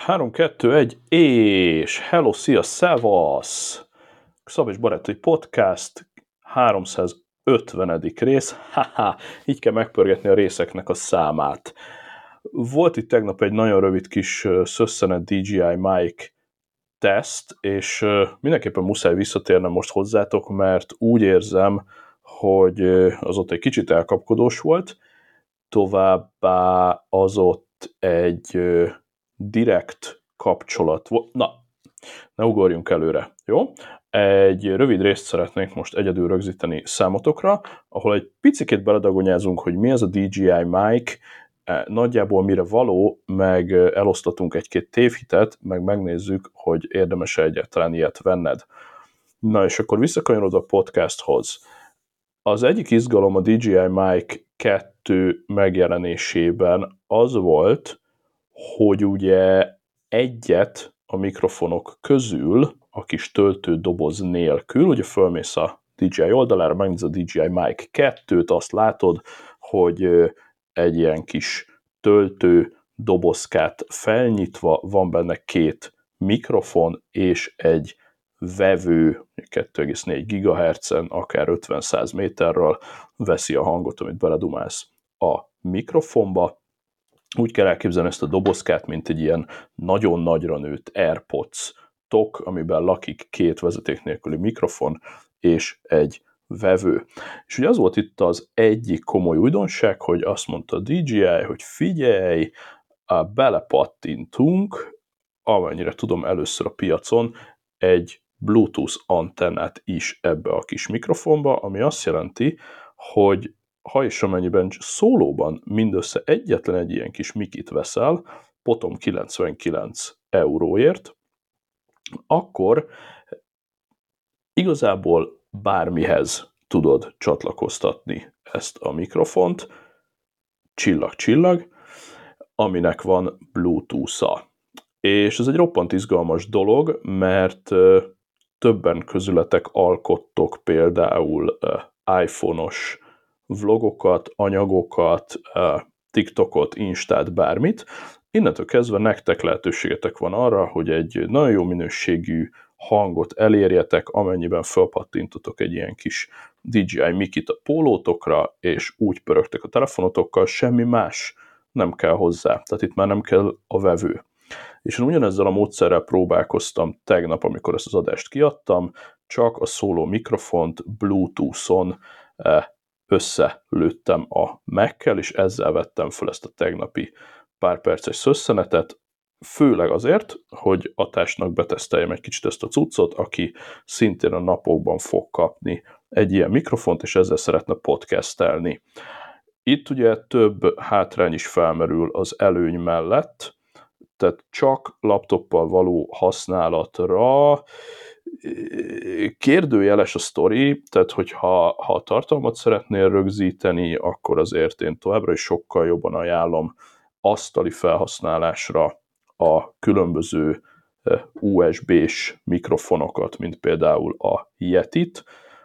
3, 2, 1, és hello, szia, szevasz! Szabis Barátai Podcast 350. rész, haha, így kell megpörgetni a részeknek a számát. Volt itt tegnap egy nagyon rövid kis szösszenet DJI Mic teszt, és mindenképpen muszáj visszatérnem most hozzátok, mert úgy érzem, hogy az ott egy kicsit elkapkodós volt, továbbá az ott egy direkt kapcsolat. Na, ne ugorjunk előre, jó? Egy rövid részt szeretnék most egyedül rögzíteni számotokra, ahol egy picit beledagonyázunk, hogy mi az a DJI mic, e, nagyjából mire való, meg elosztatunk egy-két tévhitet, meg megnézzük, hogy érdemes -e egyáltalán ilyet venned. Na és akkor visszakanyarod a podcasthoz. Az egyik izgalom a DJI Mic 2 megjelenésében az volt, hogy ugye egyet a mikrofonok közül a kis töltő doboz nélkül, ugye fölmész a DJI oldalára, megnézed a DJI Mic 2-t, azt látod, hogy egy ilyen kis töltő dobozkát felnyitva van benne két mikrofon és egy vevő 2,4 GHz-en, akár 50-100 méterről veszi a hangot, amit beledumálsz a mikrofonba, úgy kell elképzelni ezt a dobozkát, mint egy ilyen nagyon nagyra nőtt AirPods tok, amiben lakik két vezeték nélküli mikrofon és egy vevő. És ugye az volt itt az egyik komoly újdonság, hogy azt mondta a DJI, hogy figyelj, belepattintunk, amennyire tudom először a piacon, egy Bluetooth antennát is ebbe a kis mikrofonba, ami azt jelenti, hogy ha és amennyiben szólóban mindössze egyetlen egy ilyen kis mikit veszel, potom 99 euróért, akkor igazából bármihez tudod csatlakoztatni ezt a mikrofont, csillag-csillag, aminek van Bluetooth-a. És ez egy roppant izgalmas dolog, mert többen közületek alkottok például iPhone-os vlogokat, anyagokat, TikTokot, Instát, bármit. Innentől kezdve nektek lehetőségetek van arra, hogy egy nagyon jó minőségű hangot elérjetek, amennyiben felpattintotok egy ilyen kis DJI Mikit a pólótokra, és úgy pörögtek a telefonotokkal, semmi más nem kell hozzá. Tehát itt már nem kell a vevő. És én ugyanezzel a módszerrel próbálkoztam tegnap, amikor ezt az adást kiadtam, csak a szóló mikrofont Bluetooth-on összelőttem a Mac-kel, és ezzel vettem fel ezt a tegnapi pár perces szösszenetet, főleg azért, hogy a testnek beteszteljem egy kicsit ezt a cuccot, aki szintén a napokban fog kapni egy ilyen mikrofont, és ezzel szeretne podcastelni. Itt ugye több hátrány is felmerül az előny mellett, tehát csak laptoppal való használatra kérdőjeles a sztori, tehát hogyha ha a tartalmat szeretnél rögzíteni, akkor azért én továbbra is sokkal jobban ajánlom asztali felhasználásra a különböző eh, USB-s mikrofonokat, mint például a Yetit.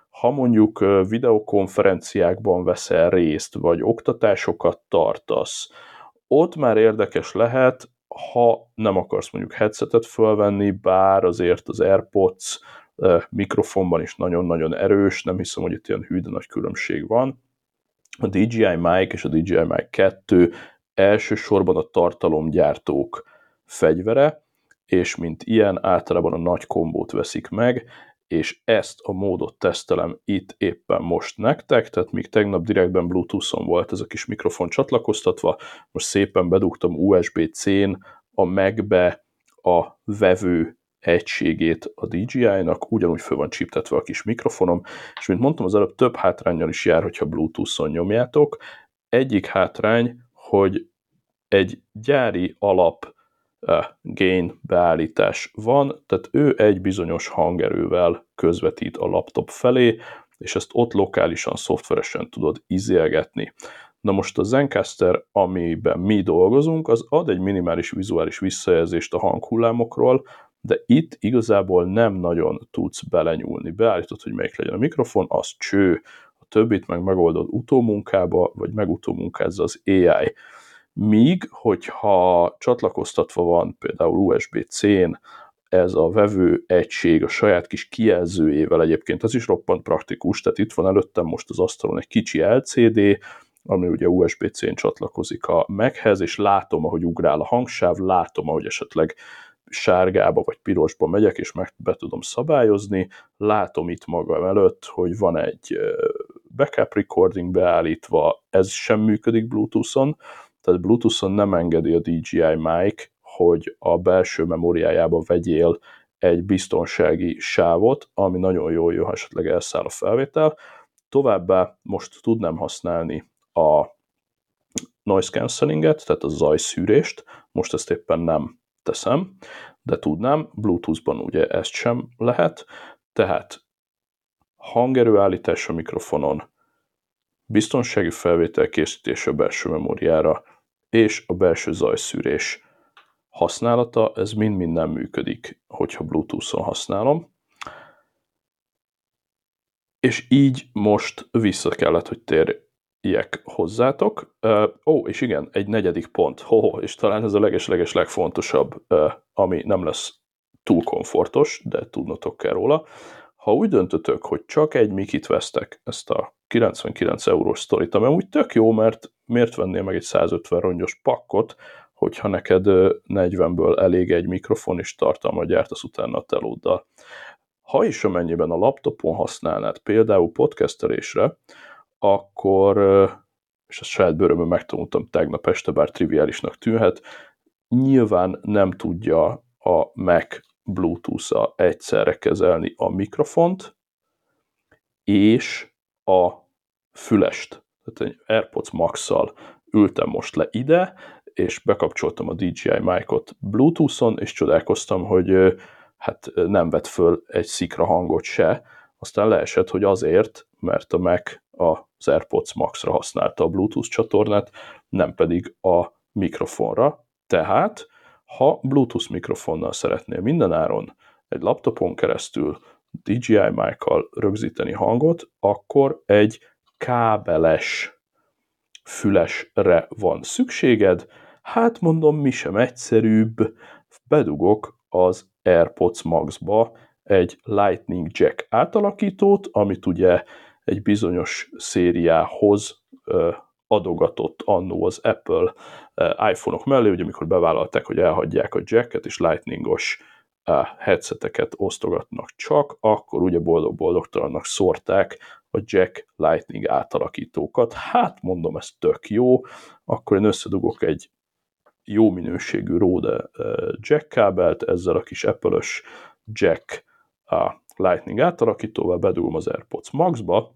Ha mondjuk eh, videokonferenciákban veszel részt, vagy oktatásokat tartasz, ott már érdekes lehet, ha nem akarsz mondjuk headsetet fölvenni, bár azért az AirPods mikrofonban is nagyon-nagyon erős, nem hiszem, hogy itt ilyen hű, nagy különbség van. A DJI Mic és a DJI Mic 2 elsősorban a tartalomgyártók fegyvere, és mint ilyen általában a nagy kombót veszik meg, és ezt a módot tesztelem itt éppen most nektek, tehát míg tegnap direktben Bluetooth-on volt ez a kis mikrofon csatlakoztatva, most szépen bedugtam USB-C-n a megbe a vevő egységét a DJI-nak, ugyanúgy föl van csiptetve a kis mikrofonom, és mint mondtam, az előbb több hátrányjal is jár, hogyha Bluetooth-on nyomjátok. Egyik hátrány, hogy egy gyári alap gain beállítás van, tehát ő egy bizonyos hangerővel közvetít a laptop felé, és ezt ott lokálisan, szoftveresen tudod izélgetni. Na most a Zencaster, amiben mi dolgozunk, az ad egy minimális vizuális visszajelzést a hanghullámokról, de itt igazából nem nagyon tudsz belenyúlni. Beállítod, hogy melyik legyen a mikrofon, az cső, a többit meg megoldod utómunkába, vagy megutómunkázza az AI. Míg, hogyha csatlakoztatva van például USB-C-n ez a vevő egység a saját kis kijelzőjével egyébként, az is roppant praktikus, tehát itt van előttem most az asztalon egy kicsi LCD, ami ugye USB-C-n csatlakozik a Machez, és látom, ahogy ugrál a hangsáv, látom, ahogy esetleg sárgába vagy pirosba megyek, és meg be tudom szabályozni, látom itt magam előtt, hogy van egy backup recording beállítva, ez sem működik Bluetooth-on, tehát Bluetooth-on nem engedi a DJI mic, hogy a belső memóriájába vegyél egy biztonsági sávot, ami nagyon jól jön, ha esetleg elszáll a felvétel. Továbbá most tudnám használni a noise cancellinget, tehát a zajszűrést, most ezt éppen nem teszem, de tudnám, Bluetooth-ban ugye ezt sem lehet, tehát hangerőállítás a mikrofonon, biztonsági felvétel készítés a belső memóriára, és a belső zajszűrés használata, ez mind-mind nem működik, hogyha Bluetooth-on használom. És így most vissza kellett, hogy térjek hozzátok. Ó, és igen, egy negyedik pont, ho, -ho és talán ez a leges-leges legfontosabb, ami nem lesz túl komfortos, de tudnotok kell róla. Ha úgy döntötök, hogy csak egy mikit vesztek, ezt a 99 eurós sztorit, ami úgy tök jó, mert miért vennél meg egy 150 rongyos pakkot, hogyha neked 40-ből elég egy mikrofon, és tartalmat gyártasz utána a telóddal. Ha is amennyiben a laptopon használnád például podcastelésre, akkor, és ezt saját bőrömön megtanultam tegnap este, bár triviálisnak tűnhet, nyilván nem tudja a Mac Bluetooth-a egyszerre kezelni a mikrofont és a fülest. Tehát egy AirPods Max-szal ültem most le ide, és bekapcsoltam a DJI mic-ot Bluetooth-on, és csodálkoztam, hogy hát nem vett föl egy szikra hangot se. Aztán leesett, hogy azért, mert a Mac az AirPods Max-ra használta a Bluetooth csatornát, nem pedig a mikrofonra. Tehát, ha Bluetooth mikrofonnal szeretnél mindenáron egy laptopon keresztül DJI mic rögzíteni hangot, akkor egy kábeles fülesre van szükséged, Hát mondom, mi sem egyszerűbb, bedugok az AirPods Max-ba egy Lightning Jack átalakítót, amit ugye egy bizonyos szériához adogatott annó az Apple iPhone-ok mellé, ugye amikor bevállalták, hogy elhagyják a jacket, és lightningos headseteket osztogatnak csak, akkor ugye boldog-boldogtalannak szórták a jack lightning átalakítókat. Hát mondom, ez tök jó, akkor én összedugok egy jó minőségű Rode jack kábelt, ezzel a kis apple jack a Lightning átalakítóval bedugom az AirPods Max-ba,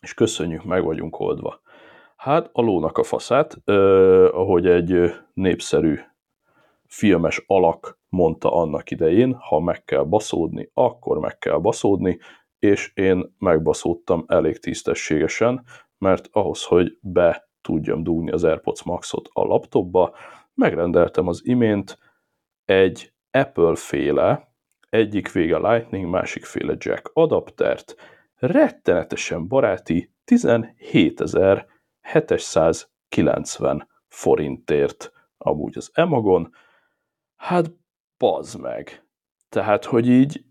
és köszönjük, meg vagyunk oldva. Hát a lónak a faszát, eh, ahogy egy népszerű filmes alak mondta annak idején, ha meg kell baszódni, akkor meg kell baszódni, és én megbaszódtam elég tisztességesen, mert ahhoz, hogy be tudjam dugni az AirPods Maxot a laptopba, megrendeltem az imént egy Apple-féle, egyik vége Lightning, másik féle Jack adaptert, rettenetesen baráti 17.790 forintért amúgy az Emagon. Hát bazd meg. Tehát, hogy így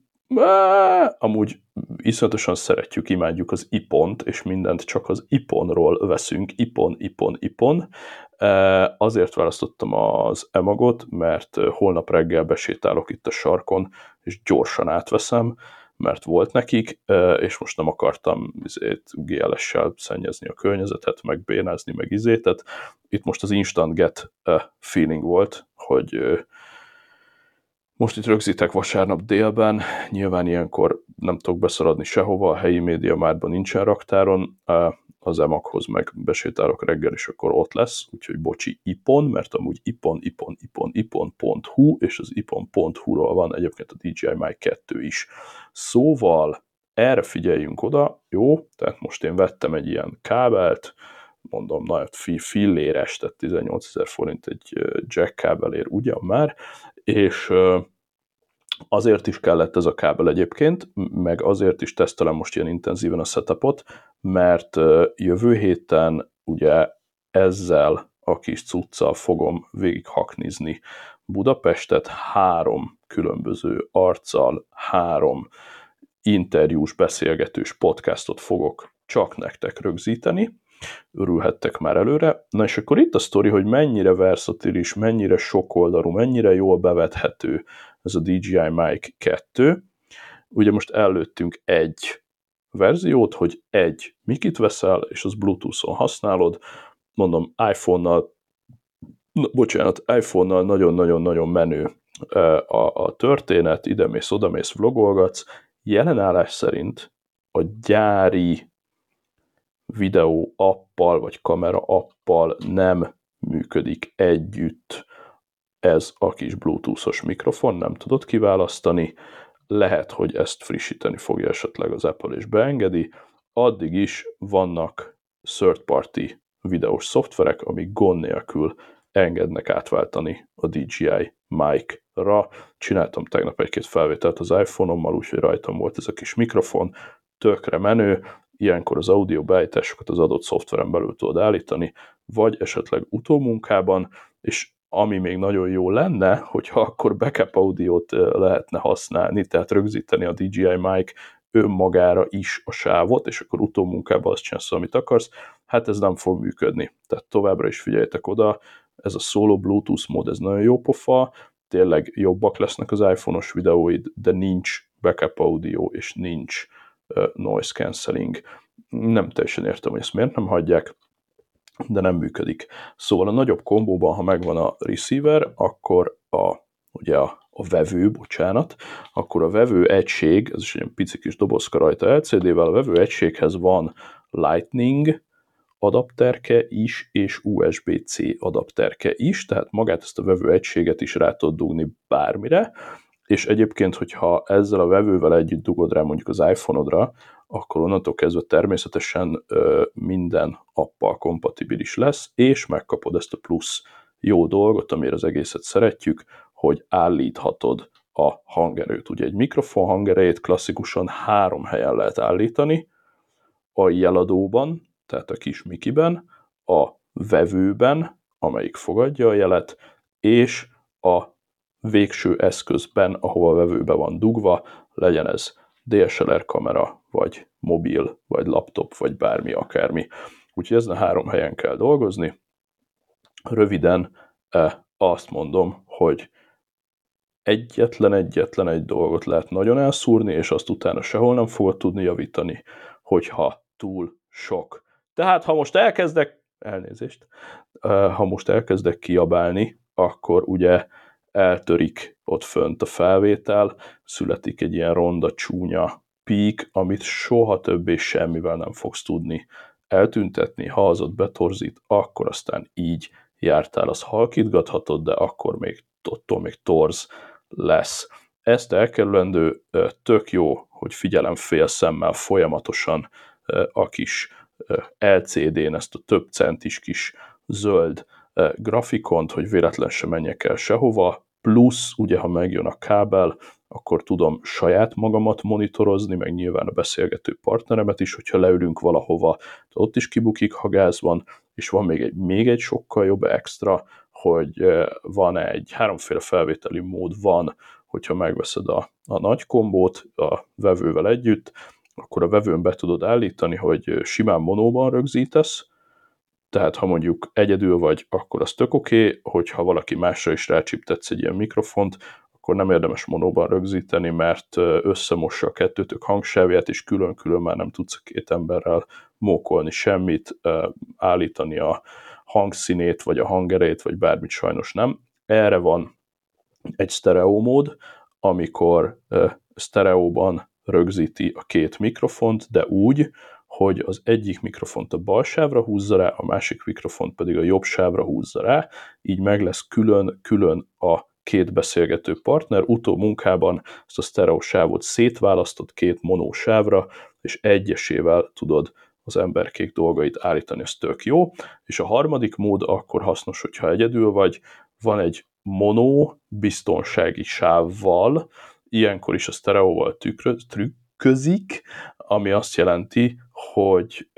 amúgy iszonyatosan szeretjük, imádjuk az ipont, és mindent csak az iponról veszünk, ipon, ipon, ipon. Azért választottam az emagot, mert holnap reggel besétálok itt a sarkon, és gyorsan átveszem, mert volt nekik, és most nem akartam izét, GLS-sel szennyezni a környezetet, meg bénázni, meg izétet. Itt most az instant get feeling volt, hogy most itt rögzítek vasárnap délben, nyilván ilyenkor nem tudok beszaladni sehova, a helyi média márban nincsen raktáron, az emakhoz meg besétálok reggel, és akkor ott lesz, úgyhogy bocsi ipon, mert amúgy ipon, ipon, ipon, ipon.hu, és az ipon.hu-ról van egyébként a DJI Mic 2 is. Szóval erre figyeljünk oda, jó, tehát most én vettem egy ilyen kábelt, mondom, nagyon filléres, tehát 18 ezer forint egy jack kábelér ugyan már, és azért is kellett ez a kábel egyébként, meg azért is tesztelem most ilyen intenzíven a setupot, mert jövő héten ugye ezzel a kis cuccal fogom végighaknizni Budapestet, három különböző arccal, három interjús, beszélgetős podcastot fogok csak nektek rögzíteni, örülhettek már előre. Na és akkor itt a sztori, hogy mennyire versatilis, mennyire sokoldalú, mennyire jól bevethető ez a DJI Mic 2. Ugye most előttünk egy verziót, hogy egy mikit veszel, és az Bluetooth-on használod, mondom iPhone-nal, bocsánat, iPhone-nal nagyon-nagyon-nagyon menő a, a történet, ide-mész, oda-mész, vlogolgatsz, jelenállás szerint a gyári videó appal, vagy kamera appal nem működik együtt ez a kis bluetoothos mikrofon, nem tudod kiválasztani, lehet, hogy ezt frissíteni fogja esetleg az Apple és beengedi, addig is vannak third party videós szoftverek, amik gond nélkül engednek átváltani a DJI mic-ra. Csináltam tegnap egy-két felvételt az iPhone-ommal, úgyhogy rajtam volt ez a kis mikrofon, tökre menő, ilyenkor az audio beállításokat az adott szoftveren belül tudod állítani, vagy esetleg utómunkában, és ami még nagyon jó lenne, hogyha akkor backup audiót lehetne használni, tehát rögzíteni a DJI mic önmagára is a sávot, és akkor utómunkában azt csinálsz, amit akarsz, hát ez nem fog működni. Tehát továbbra is figyeljetek oda, ez a solo Bluetooth mód, ez nagyon jó pofa, tényleg jobbak lesznek az iPhone-os videóid, de nincs backup audio, és nincs uh, noise cancelling. Nem teljesen értem, hogy ezt miért nem hagyják, de nem működik. Szóval a nagyobb kombóban, ha megvan a receiver, akkor a, ugye a, a vevő, bocsánat, akkor a vevő egység, ez is egy pici kis dobozka rajta LCD-vel, a vevő egységhez van Lightning, adapterke is, és USB-C adapterke is, tehát magát ezt a vevő egységet is rá tud dugni bármire, és egyébként, hogyha ezzel a vevővel együtt dugod rá mondjuk az iPhone-odra, akkor onnantól kezdve természetesen minden appal kompatibilis lesz, és megkapod ezt a plusz jó dolgot, amire az egészet szeretjük, hogy állíthatod a hangerőt. Ugye egy mikrofon hangerejét klasszikusan három helyen lehet állítani, a jeladóban, tehát a kis mikiben, a vevőben, amelyik fogadja a jelet, és a végső eszközben, ahol a vevőbe van dugva, legyen ez DSLR kamera, vagy mobil, vagy laptop, vagy bármi, akármi. Úgyhogy ezen a három helyen kell dolgozni. Röviden e, azt mondom, hogy egyetlen egyetlen egy dolgot lehet nagyon elszúrni, és azt utána sehol nem fogod tudni javítani, hogyha túl sok tehát ha most elkezdek, elnézést, ha most elkezdek kiabálni, akkor ugye eltörik ott fönt a felvétel, születik egy ilyen ronda, csúnya pík, amit soha többé semmivel nem fogsz tudni eltüntetni, ha az ott betorzít, akkor aztán így jártál, az halkítgathatod, de akkor még attól még torz lesz. Ezt elkerülendő tök jó, hogy figyelem fél szemmel folyamatosan a kis LCD-n ezt a több centis kis zöld grafikont, hogy véletlen se menjek el sehova, plusz, ugye, ha megjön a kábel, akkor tudom saját magamat monitorozni, meg nyilván a beszélgető partneremet is, hogyha leülünk valahova, ott is kibukik, ha gáz van, és van még egy, még egy sokkal jobb extra, hogy van egy háromféle felvételi mód van, hogyha megveszed a, a nagy kombót a vevővel együtt, akkor a vevőn be tudod állítani, hogy simán monóban rögzítesz, tehát ha mondjuk egyedül vagy, akkor az tök oké, okay, hogyha valaki másra is rácsiptetsz egy ilyen mikrofont, akkor nem érdemes monóban rögzíteni, mert összemossa a kettőtök hangsávját, és külön-külön már nem tudsz két emberrel mókolni semmit, állítani a hangszínét, vagy a hangerét, vagy bármit sajnos nem. Erre van egy sztereó mód, amikor sztereóban rögzíti a két mikrofont, de úgy, hogy az egyik mikrofont a bal sávra húzza rá, a másik mikrofont pedig a jobb sávra húzza rá, így meg lesz külön-külön a két beszélgető partner, utó munkában ezt a sztereó sávot szétválasztott két monó sávra, és egyesével tudod az emberkék dolgait állítani, ez tök jó. És a harmadik mód akkor hasznos, hogyha egyedül vagy, van egy mono biztonsági sávval, ilyenkor is a sztereóval trükközik, ami azt jelenti, hogy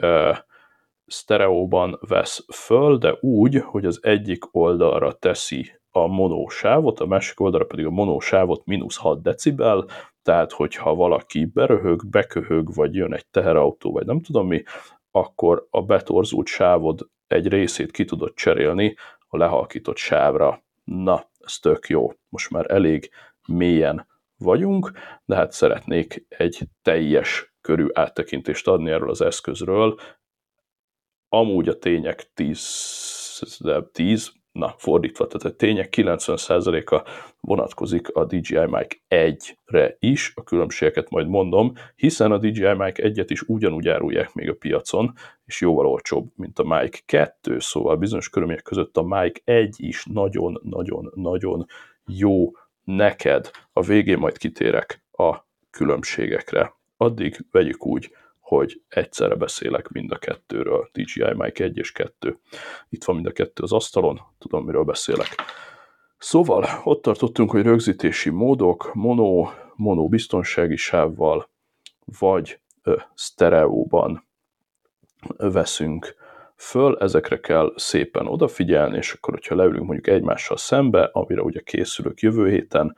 sztereóban vesz föl, de úgy, hogy az egyik oldalra teszi a monósávot, a másik oldalra pedig a monósávot mínusz 6 decibel, tehát hogyha valaki beröhög, beköhög, vagy jön egy teherautó, vagy nem tudom mi, akkor a betorzult sávod egy részét ki tudod cserélni a lehalkított sávra. Na, ez tök jó. Most már elég mélyen vagyunk, de hát szeretnék egy teljes körű áttekintést adni erről az eszközről. Amúgy a tények 10, 10 na, fordítva, tehát a tények 90%-a vonatkozik a DJI Mic 1-re is, a különbségeket majd mondom, hiszen a DJI Mic 1-et is ugyanúgy árulják még a piacon, és jóval olcsóbb, mint a Mic 2, szóval bizonyos körülmények között a Mic 1 is nagyon-nagyon-nagyon jó neked. A végén majd kitérek a különbségekre. Addig vegyük úgy, hogy egyszerre beszélek mind a kettőről, DJI Mic 1 és 2. Itt van mind a kettő az asztalon, tudom, miről beszélek. Szóval ott tartottunk, hogy rögzítési módok, mono, mono biztonsági sávval, vagy ö, sztereóban veszünk föl, ezekre kell szépen odafigyelni, és akkor, hogyha leülünk mondjuk egymással szembe, amire ugye készülök jövő héten,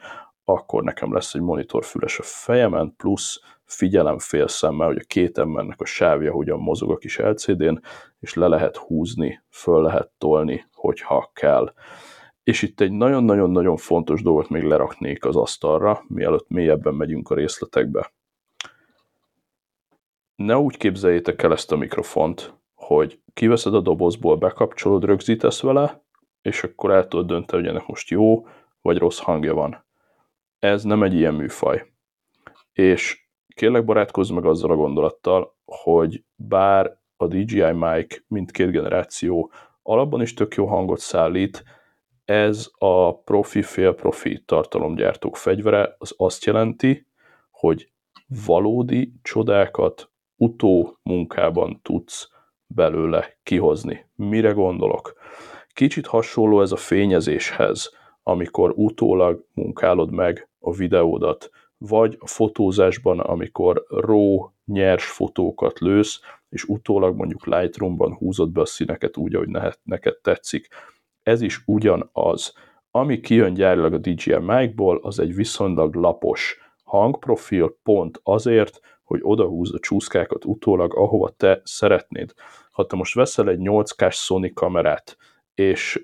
akkor nekem lesz egy monitorfüles a fejemen, plusz figyelem fél szemmel, hogy a két embernek a sávja hogyan mozog a kis LCD-n, és le lehet húzni, föl lehet tolni, hogyha kell. És itt egy nagyon-nagyon-nagyon fontos dolgot még leraknék az asztalra, mielőtt mélyebben megyünk a részletekbe. Ne úgy képzeljétek el ezt a mikrofont, hogy kiveszed a dobozból, bekapcsolod, rögzítesz vele, és akkor el tudod dönteni, hogy ennek most jó vagy rossz hangja van. Ez nem egy ilyen műfaj. És kérlek barátkozz meg azzal a gondolattal, hogy bár a DJI Mic mindkét generáció alapban is tök jó hangot szállít, ez a profi, fél-profi tartalomgyártók fegyvere, az azt jelenti, hogy valódi csodákat utó munkában tudsz belőle kihozni. Mire gondolok? Kicsit hasonló ez a fényezéshez, amikor utólag munkálod meg a videódat, vagy a fotózásban, amikor RAW, nyers fotókat lősz, és utólag mondjuk Lightroom-ban húzod be a színeket úgy, ahogy neked tetszik. Ez is ugyanaz. Ami kijön gyárilag a DJI Mic-ból, az egy viszonylag lapos hangprofil, pont azért, hogy odahúzd a csúszkákat utólag, ahova te szeretnéd. Ha te most veszel egy 8K Sony kamerát, és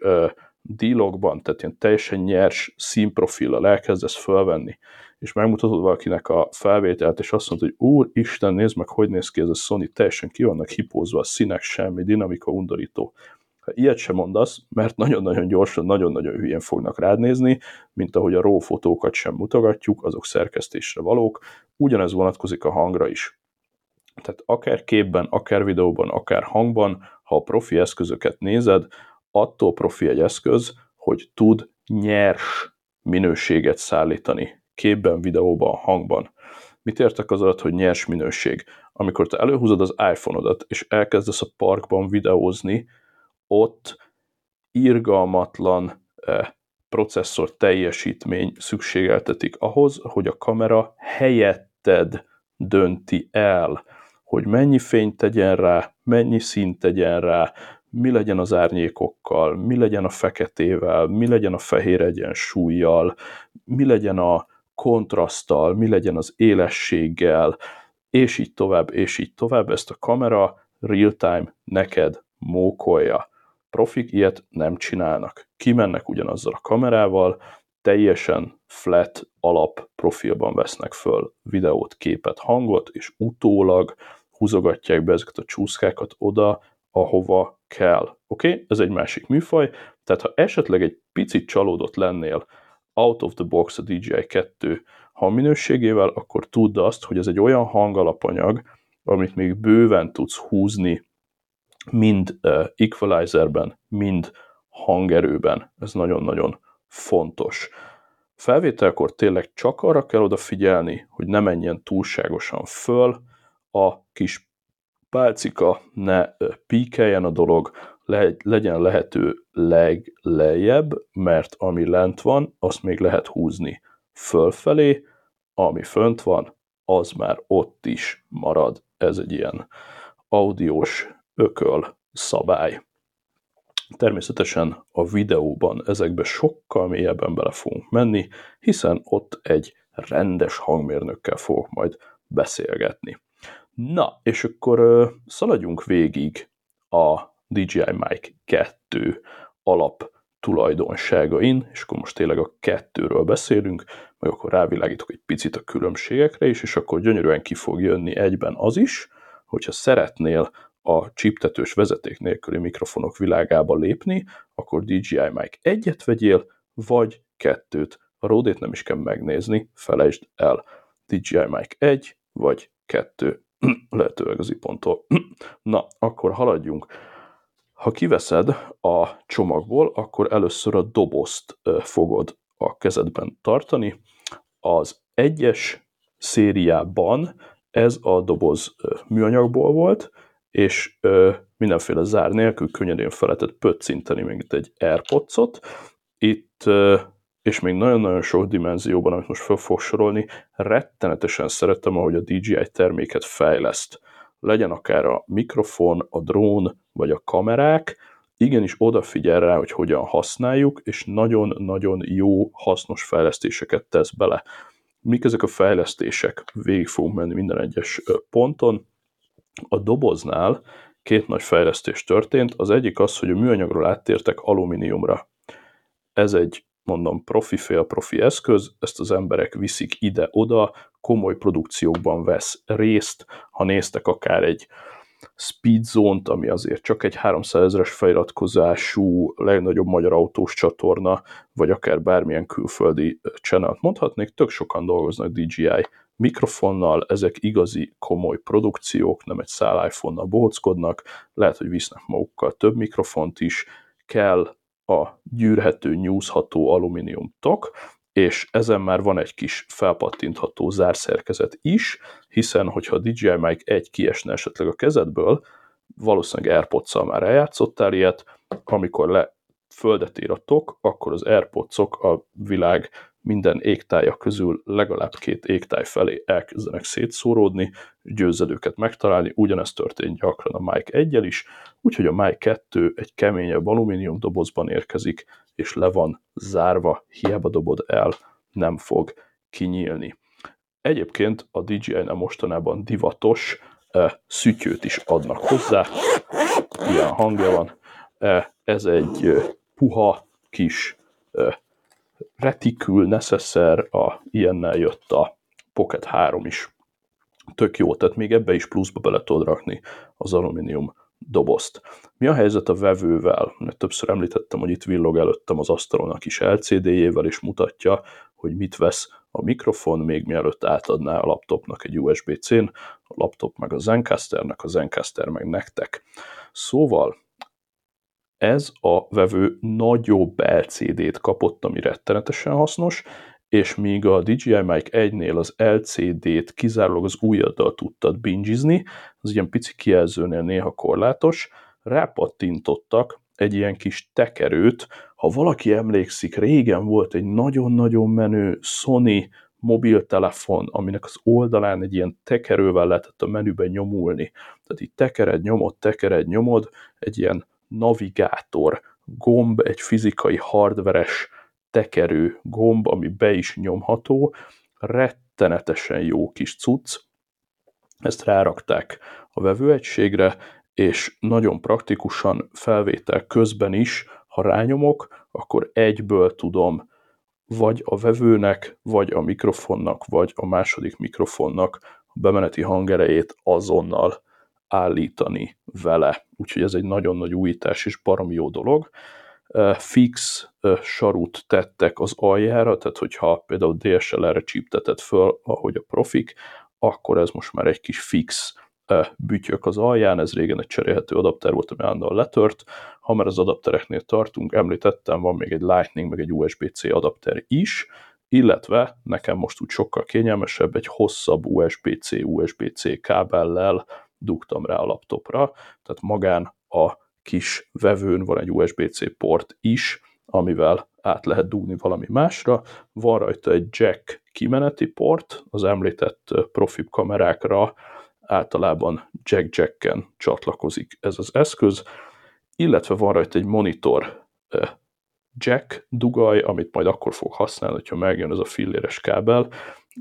D-logban, tehát ilyen teljesen nyers színprofillal elkezdesz fölvenni, és megmutatod valakinek a felvételt, és azt mondod, hogy úr, Isten, nézd meg, hogy néz ki ez a Sony, teljesen ki vannak hipózva a színek, semmi, dinamika, undorító. Ha ilyet sem mondasz, mert nagyon-nagyon gyorsan, nagyon-nagyon hülyén fognak rád nézni, mint ahogy a RAW fotókat sem mutogatjuk, azok szerkesztésre valók, ugyanez vonatkozik a hangra is. Tehát akár képben, akár videóban, akár hangban, ha a profi eszközöket nézed, attól profi egy eszköz, hogy tud nyers minőséget szállítani képben, videóban, hangban. Mit értek az alatt, hogy nyers minőség? Amikor te előhúzod az iPhone-odat, és elkezdesz a parkban videózni, ott irgalmatlan eh, processzor teljesítmény szükségeltetik ahhoz, hogy a kamera helyetted dönti el, hogy mennyi fényt tegyen rá, mennyi színt tegyen rá, mi legyen az árnyékokkal, mi legyen a feketével, mi legyen a fehér egyensúlyjal, mi legyen a kontraszttal, mi legyen az élességgel, és így tovább, és így tovább. Ezt a kamera real-time neked mókolja. Profik ilyet nem csinálnak. Kimennek ugyanazzal a kamerával, teljesen flat alap profilban vesznek föl videót, képet, hangot, és utólag húzogatják be ezeket a csúszkákat oda, ahova kell. Oké? Okay? Ez egy másik műfaj. Tehát ha esetleg egy picit csalódott lennél out of the box a DJI 2 hangminőségével, akkor tudd azt, hogy ez egy olyan hangalapanyag, amit még bőven tudsz húzni mind uh, equalizerben, mind hangerőben. Ez nagyon-nagyon fontos. Felvételkor tényleg csak arra kell odafigyelni, hogy ne menjen túlságosan föl, a kis pálcika ne píkeljen a dolog, le, legyen lehető leglejjebb, mert ami lent van, azt még lehet húzni fölfelé, ami fönt van, az már ott is marad. Ez egy ilyen audiós ököl szabály. Természetesen a videóban ezekbe sokkal mélyebben bele fogunk menni, hiszen ott egy rendes hangmérnökkel fogok majd beszélgetni. Na, és akkor szaladjunk végig a DJI Mic 2 alap tulajdonságain, és akkor most tényleg a kettőről beszélünk, meg akkor rávilágítok egy picit a különbségekre is, és akkor gyönyörűen ki fog jönni egyben az is, hogyha szeretnél a csiptetős vezeték nélküli mikrofonok világába lépni, akkor DJI Mic egyet vegyél, vagy kettőt. A ródét nem is kell megnézni, felejtsd el. DJI Mic 1, vagy 2, lehetőleg az ipontól. Na, akkor haladjunk. Ha kiveszed a csomagból, akkor először a dobozt fogod a kezedben tartani. Az egyes szériában ez a doboz műanyagból volt, és mindenféle zár nélkül könnyedén fel lehetett pöccinteni, mint egy Airpods-ot. Itt, ö, és még nagyon-nagyon sok dimenzióban, amit most fel fog sorolni, rettenetesen szeretem, ahogy a DJI terméket fejleszt. Legyen akár a mikrofon, a drón, vagy a kamerák, igenis odafigyel rá, hogy hogyan használjuk, és nagyon-nagyon jó, hasznos fejlesztéseket tesz bele. Mik ezek a fejlesztések? Végig fogunk menni minden egyes ponton a doboznál két nagy fejlesztés történt. Az egyik az, hogy a műanyagról áttértek alumíniumra. Ez egy, mondom, profi fél profi eszköz, ezt az emberek viszik ide-oda, komoly produkciókban vesz részt, ha néztek akár egy Speedzone-t, ami azért csak egy 300 ezeres feliratkozású, legnagyobb magyar autós csatorna, vagy akár bármilyen külföldi channel mondhatnék, tök sokan dolgoznak DJI mikrofonnal, ezek igazi komoly produkciók, nem egy szál iPhone-nal bohockodnak, lehet, hogy visznek magukkal több mikrofont is, kell a gyűrhető, nyúzható alumínium tok, és ezen már van egy kis felpattintható zárszerkezet is, hiszen hogyha a DJI Mic 1 kiesne esetleg a kezedből, valószínűleg airpods már eljátszottál ilyet, amikor le földet ér a tok, akkor az airpods a világ minden égtája közül legalább két égtáj felé elkezdenek szétszóródni, győzzed őket megtalálni, ugyanezt történt gyakran a Mike 1 is, úgyhogy a Mike 2 egy keményebb alumínium dobozban érkezik, és le van zárva, hiába dobod el, nem fog kinyílni. Egyébként a DJI-nál mostanában divatos e, szütyőt is adnak hozzá, ilyen hangja van, e, ez egy e, puha kis e, retikül, necesszer, a, ilyennel jött a Pocket 3 is. Tök jó, tehát még ebbe is pluszba bele tudod rakni az alumínium dobozt. Mi a helyzet a vevővel? Mert többször említettem, hogy itt villog előttem az asztalon a kis LCD-jével, és mutatja, hogy mit vesz a mikrofon, még mielőtt átadná a laptopnak egy USB-C-n, a laptop meg a Zencasternek, a Zencaster meg nektek. Szóval ez a vevő nagyobb LCD-t kapott, ami rettenetesen hasznos, és míg a DJI Mic 1-nél az LCD-t kizárólag az ujjaddal tudtad bingizni, az ilyen pici kijelzőnél néha korlátos, rápattintottak egy ilyen kis tekerőt. Ha valaki emlékszik, régen volt egy nagyon-nagyon menő Sony mobiltelefon, aminek az oldalán egy ilyen tekerővel lehetett a menüben nyomulni. Tehát így tekered, nyomod, tekered, nyomod, egy ilyen navigátor gomb, egy fizikai hardveres tekerő gomb, ami be is nyomható, rettenetesen jó kis cucc, ezt rárakták a vevőegységre, és nagyon praktikusan felvétel közben is, ha rányomok, akkor egyből tudom vagy a vevőnek, vagy a mikrofonnak, vagy a második mikrofonnak a bemeneti hangerejét azonnal állítani vele. Úgyhogy ez egy nagyon nagy újítás és barom jó dolog. Fix sarut tettek az aljára, tehát hogyha például DSLR-re csípteted föl, ahogy a profik, akkor ez most már egy kis fix bütyök az alján, ez régen egy cserélhető adapter volt, ami állandóan letört. Ha már az adaptereknél tartunk, említettem, van még egy Lightning, meg egy USB-C adapter is, illetve nekem most úgy sokkal kényelmesebb egy hosszabb USB-C, USB-C kábellel dugtam rá a laptopra, tehát magán a kis vevőn van egy USB-C port is, amivel át lehet dugni valami másra. Van rajta egy jack kimeneti port, az említett profi kamerákra általában jack-jacken csatlakozik ez az eszköz, illetve van rajta egy monitor jack dugaj, amit majd akkor fog használni, hogyha megjön ez a filléres kábel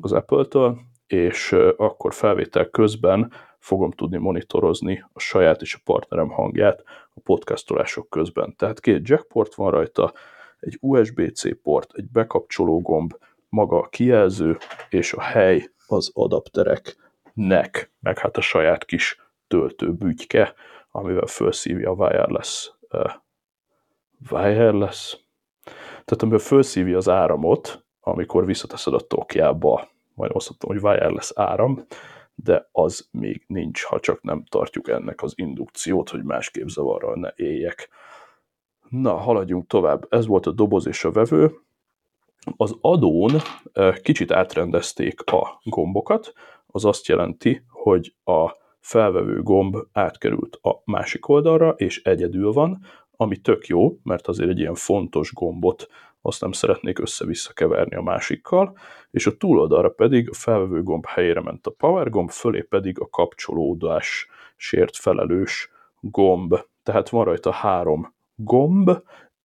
az Apple-től, és akkor felvétel közben fogom tudni monitorozni a saját és a partnerem hangját a podcastolások közben. Tehát két jackport van rajta, egy USB-C port, egy bekapcsoló gomb, maga a kijelző, és a hely az adaptereknek, meg hát a saját kis töltőbügyke, amivel felszívja a wireless, uh, wireless, tehát amivel felszívja az áramot, amikor visszateszed a tokjába, majd azt mondtam, hogy wireless áram, de az még nincs, ha csak nem tartjuk ennek az indukciót, hogy másképp zavarral ne éljek. Na, haladjunk tovább. Ez volt a doboz és a vevő. Az adón kicsit átrendezték a gombokat, az azt jelenti, hogy a felvevő gomb átkerült a másik oldalra, és egyedül van, ami tök jó, mert azért egy ilyen fontos gombot azt nem szeretnék össze-vissza keverni a másikkal, és a túloldalra pedig a felvevő gomb helyére ment a power gomb, fölé pedig a kapcsolódás sért felelős gomb. Tehát van rajta három gomb,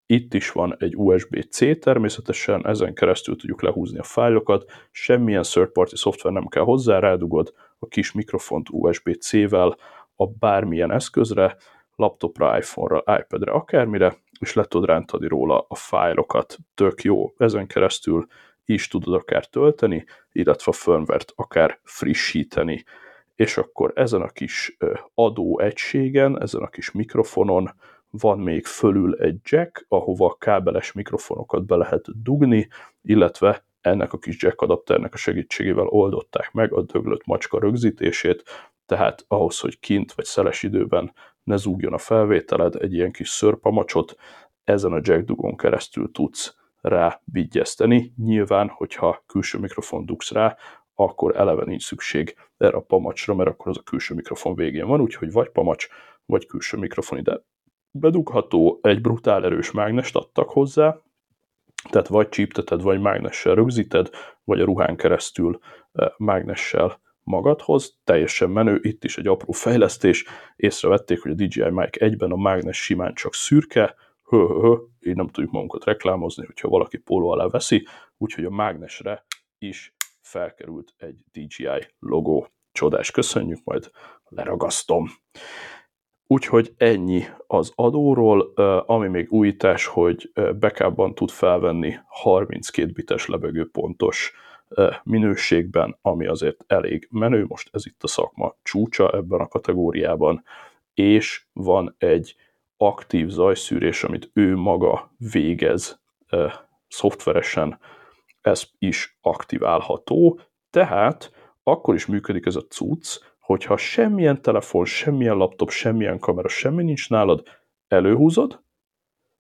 itt is van egy USB-C természetesen, ezen keresztül tudjuk lehúzni a fájlokat, semmilyen third-party szoftver nem kell hozzá, rádugod a kis mikrofont USB-C-vel a bármilyen eszközre, laptopra, iPhone-ra, iPad-re, akármire, és le tudod rántani róla a fájlokat. Tök jó. Ezen keresztül is tudod akár tölteni, illetve a firmware-t akár frissíteni. És akkor ezen a kis adó egységen, ezen a kis mikrofonon van még fölül egy jack, ahova kábeles mikrofonokat be lehet dugni, illetve ennek a kis jack adapternek a segítségével oldották meg a döglött macska rögzítését, tehát ahhoz, hogy kint vagy szeles időben ne zúgjon a felvételed, egy ilyen kis szörpamacsot ezen a jack dugon keresztül tudsz rá vigyeszteni. Nyilván, hogyha külső mikrofon dugsz rá, akkor eleve nincs szükség erre a pamacsra, mert akkor az a külső mikrofon végén van, úgyhogy vagy pamacs, vagy külső mikrofon ide bedugható, egy brutál erős mágnest adtak hozzá, tehát vagy csípteted, vagy mágnessel rögzíted, vagy a ruhán keresztül eh, mágnessel magadhoz, teljesen menő, itt is egy apró fejlesztés, észrevették, hogy a DJI Mic egyben a mágnes simán csak szürke, hö, hö, hö, így nem tudjuk magunkat reklámozni, hogyha valaki póló alá veszi, úgyhogy a mágnesre is felkerült egy DJI logó. Csodás, köszönjük, majd leragasztom. Úgyhogy ennyi az adóról, ami még újítás, hogy backupban tud felvenni 32 bites lebegő pontos minőségben, ami azért elég menő, most ez itt a szakma csúcsa ebben a kategóriában, és van egy aktív zajszűrés, amit ő maga végez. Szoftveresen, ez is aktiválható, tehát akkor is működik ez a cucc, hogyha semmilyen telefon, semmilyen laptop, semmilyen kamera, semmi nincs nálad, előhúzod,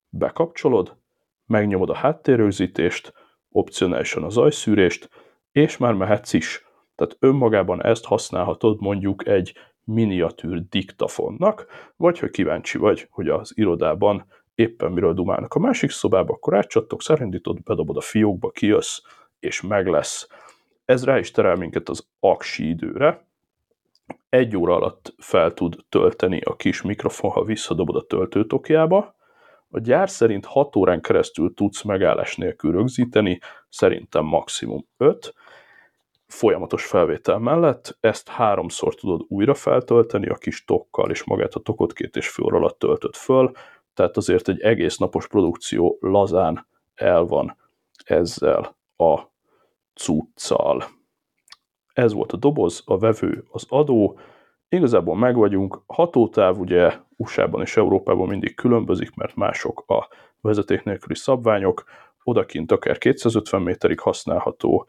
bekapcsolod, megnyomod a háttérrögzítést, opcionálisan a zajszűrést, és már mehetsz is. Tehát önmagában ezt használhatod mondjuk egy miniatűr diktafonnak, vagy ha kíváncsi vagy, hogy az irodában éppen miről dumálnak a másik szobába, akkor átcsattok, szerindítod, bedobod a fiókba, kijössz, és meg lesz. Ez rá is terel minket az aksi időre. Egy óra alatt fel tud tölteni a kis mikrofon, ha visszadobod a töltőtokjába, a gyár szerint 6 órán keresztül tudsz megállás nélkül rögzíteni, szerintem maximum 5, folyamatos felvétel mellett, ezt háromszor tudod újra feltölteni a kis tokkal, és magát a tokot két és fél alatt töltött föl, tehát azért egy egész napos produkció lazán el van ezzel a cuccal. Ez volt a doboz, a vevő, az adó, Igazából meg vagyunk. Hatótáv ugye USA-ban és Európában mindig különbözik, mert mások a vezeték nélküli szabványok, odakint akár 250 méterig használható,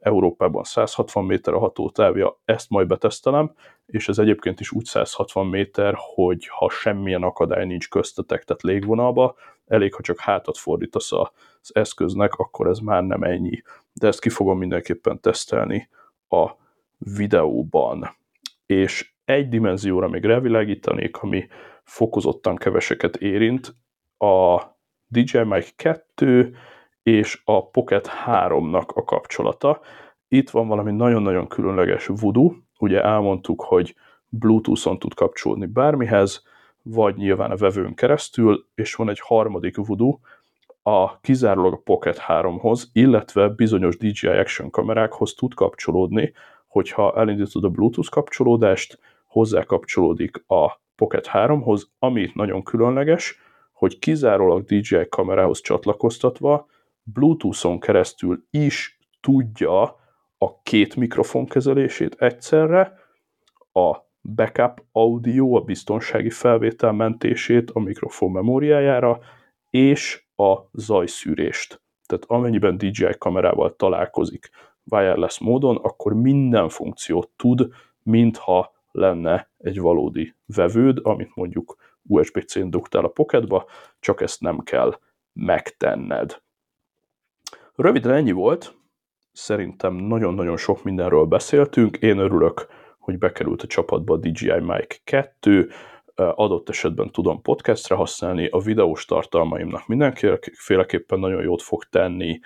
Európában 160 méter a hatótávja, ezt majd betesztelem, és ez egyébként is úgy 160 méter, hogy ha semmilyen akadály nincs köztetek, tehát légvonalba, elég, ha csak hátat fordítasz az eszköznek, akkor ez már nem ennyi. De ezt ki fogom mindenképpen tesztelni a videóban és egy dimenzióra még revilágítanék, ami fokozottan keveseket érint, a DJI Mic 2 és a Pocket 3-nak a kapcsolata. Itt van valami nagyon-nagyon különleges voodoo, ugye elmondtuk, hogy Bluetooth-on tud kapcsolódni bármihez, vagy nyilván a vevőn keresztül, és van egy harmadik Voodoo, a kizárólag a Pocket 3-hoz, illetve bizonyos DJI Action kamerákhoz tud kapcsolódni, hogyha elindítod a Bluetooth kapcsolódást, hozzá kapcsolódik a Pocket 3-hoz, ami nagyon különleges, hogy kizárólag DJI kamerához csatlakoztatva Bluetooth-on keresztül is tudja a két mikrofon kezelését egyszerre, a backup audio, a biztonsági felvétel mentését a mikrofon memóriájára, és a zajszűrést. Tehát amennyiben DJI kamerával találkozik wireless módon, akkor minden funkciót tud, mintha lenne egy valódi vevőd, amit mondjuk USB-C-n dugtál a pocketba, csak ezt nem kell megtenned. Röviden ennyi volt, szerintem nagyon-nagyon sok mindenről beszéltünk, én örülök, hogy bekerült a csapatba a DJI Mic 2, adott esetben tudom podcastre használni, a videós tartalmaimnak mindenféleképpen nagyon jót fog tenni,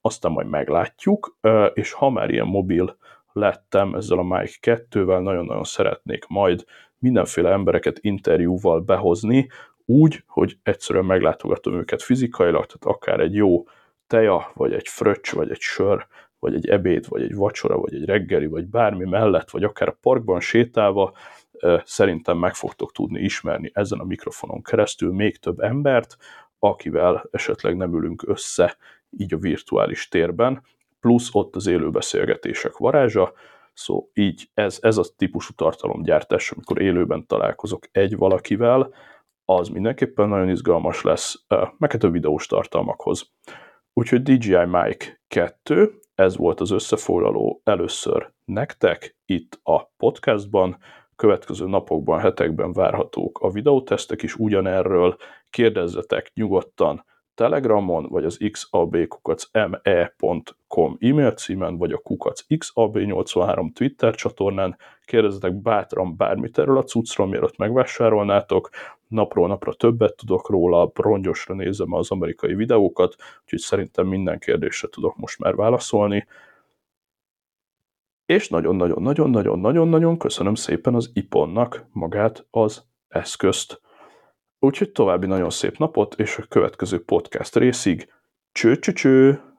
aztán majd meglátjuk, és ha már ilyen mobil lettem ezzel a Mic 2-vel, nagyon-nagyon szeretnék majd mindenféle embereket interjúval behozni, úgy, hogy egyszerűen meglátogatom őket fizikailag, tehát akár egy jó teja, vagy egy fröccs, vagy egy sör, vagy egy ebéd, vagy egy vacsora, vagy egy reggeli, vagy bármi mellett, vagy akár a parkban sétálva, szerintem meg fogtok tudni ismerni ezen a mikrofonon keresztül még több embert, akivel esetleg nem ülünk össze így a virtuális térben, plusz ott az élő beszélgetések varázsa, Szó, így ez, ez a típusú tartalomgyártás, amikor élőben találkozok egy valakivel, az mindenképpen nagyon izgalmas lesz, meg hát a videós tartalmakhoz. Úgyhogy DJI Mic 2, ez volt az összefoglaló először nektek itt a podcastban, következő napokban, hetekben várhatók a videótesztek is ugyanerről, kérdezzetek nyugodtan Telegramon, vagy az xabkukac.me.com e-mail címen, vagy a kukac xab83 Twitter csatornán. Kérdezzetek bátran bármit erről a cuccról, mielőtt megvásárolnátok. Napról napra többet tudok róla, rongyosra nézem az amerikai videókat, úgyhogy szerintem minden kérdésre tudok most már válaszolni. És nagyon-nagyon-nagyon-nagyon-nagyon-nagyon köszönöm szépen az iPonnak magát az eszközt. Úgyhogy további nagyon szép napot, és a következő podcast részig cső-cső-cső!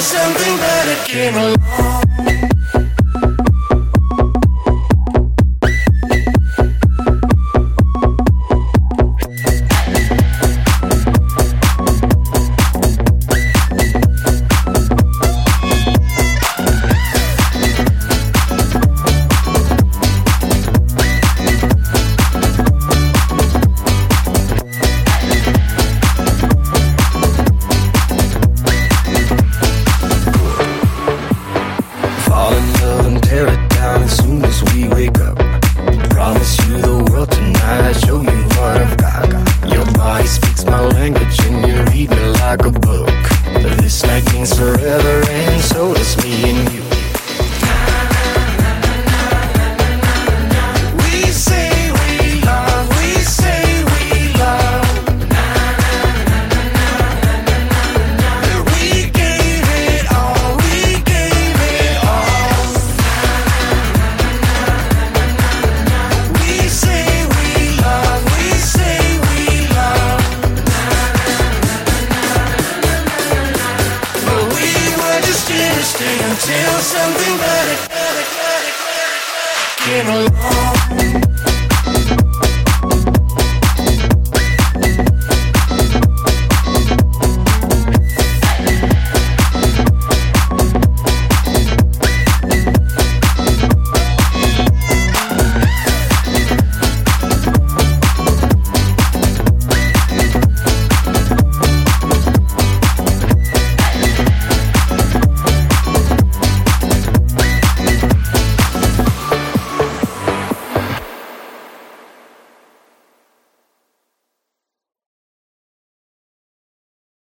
something, better, came along.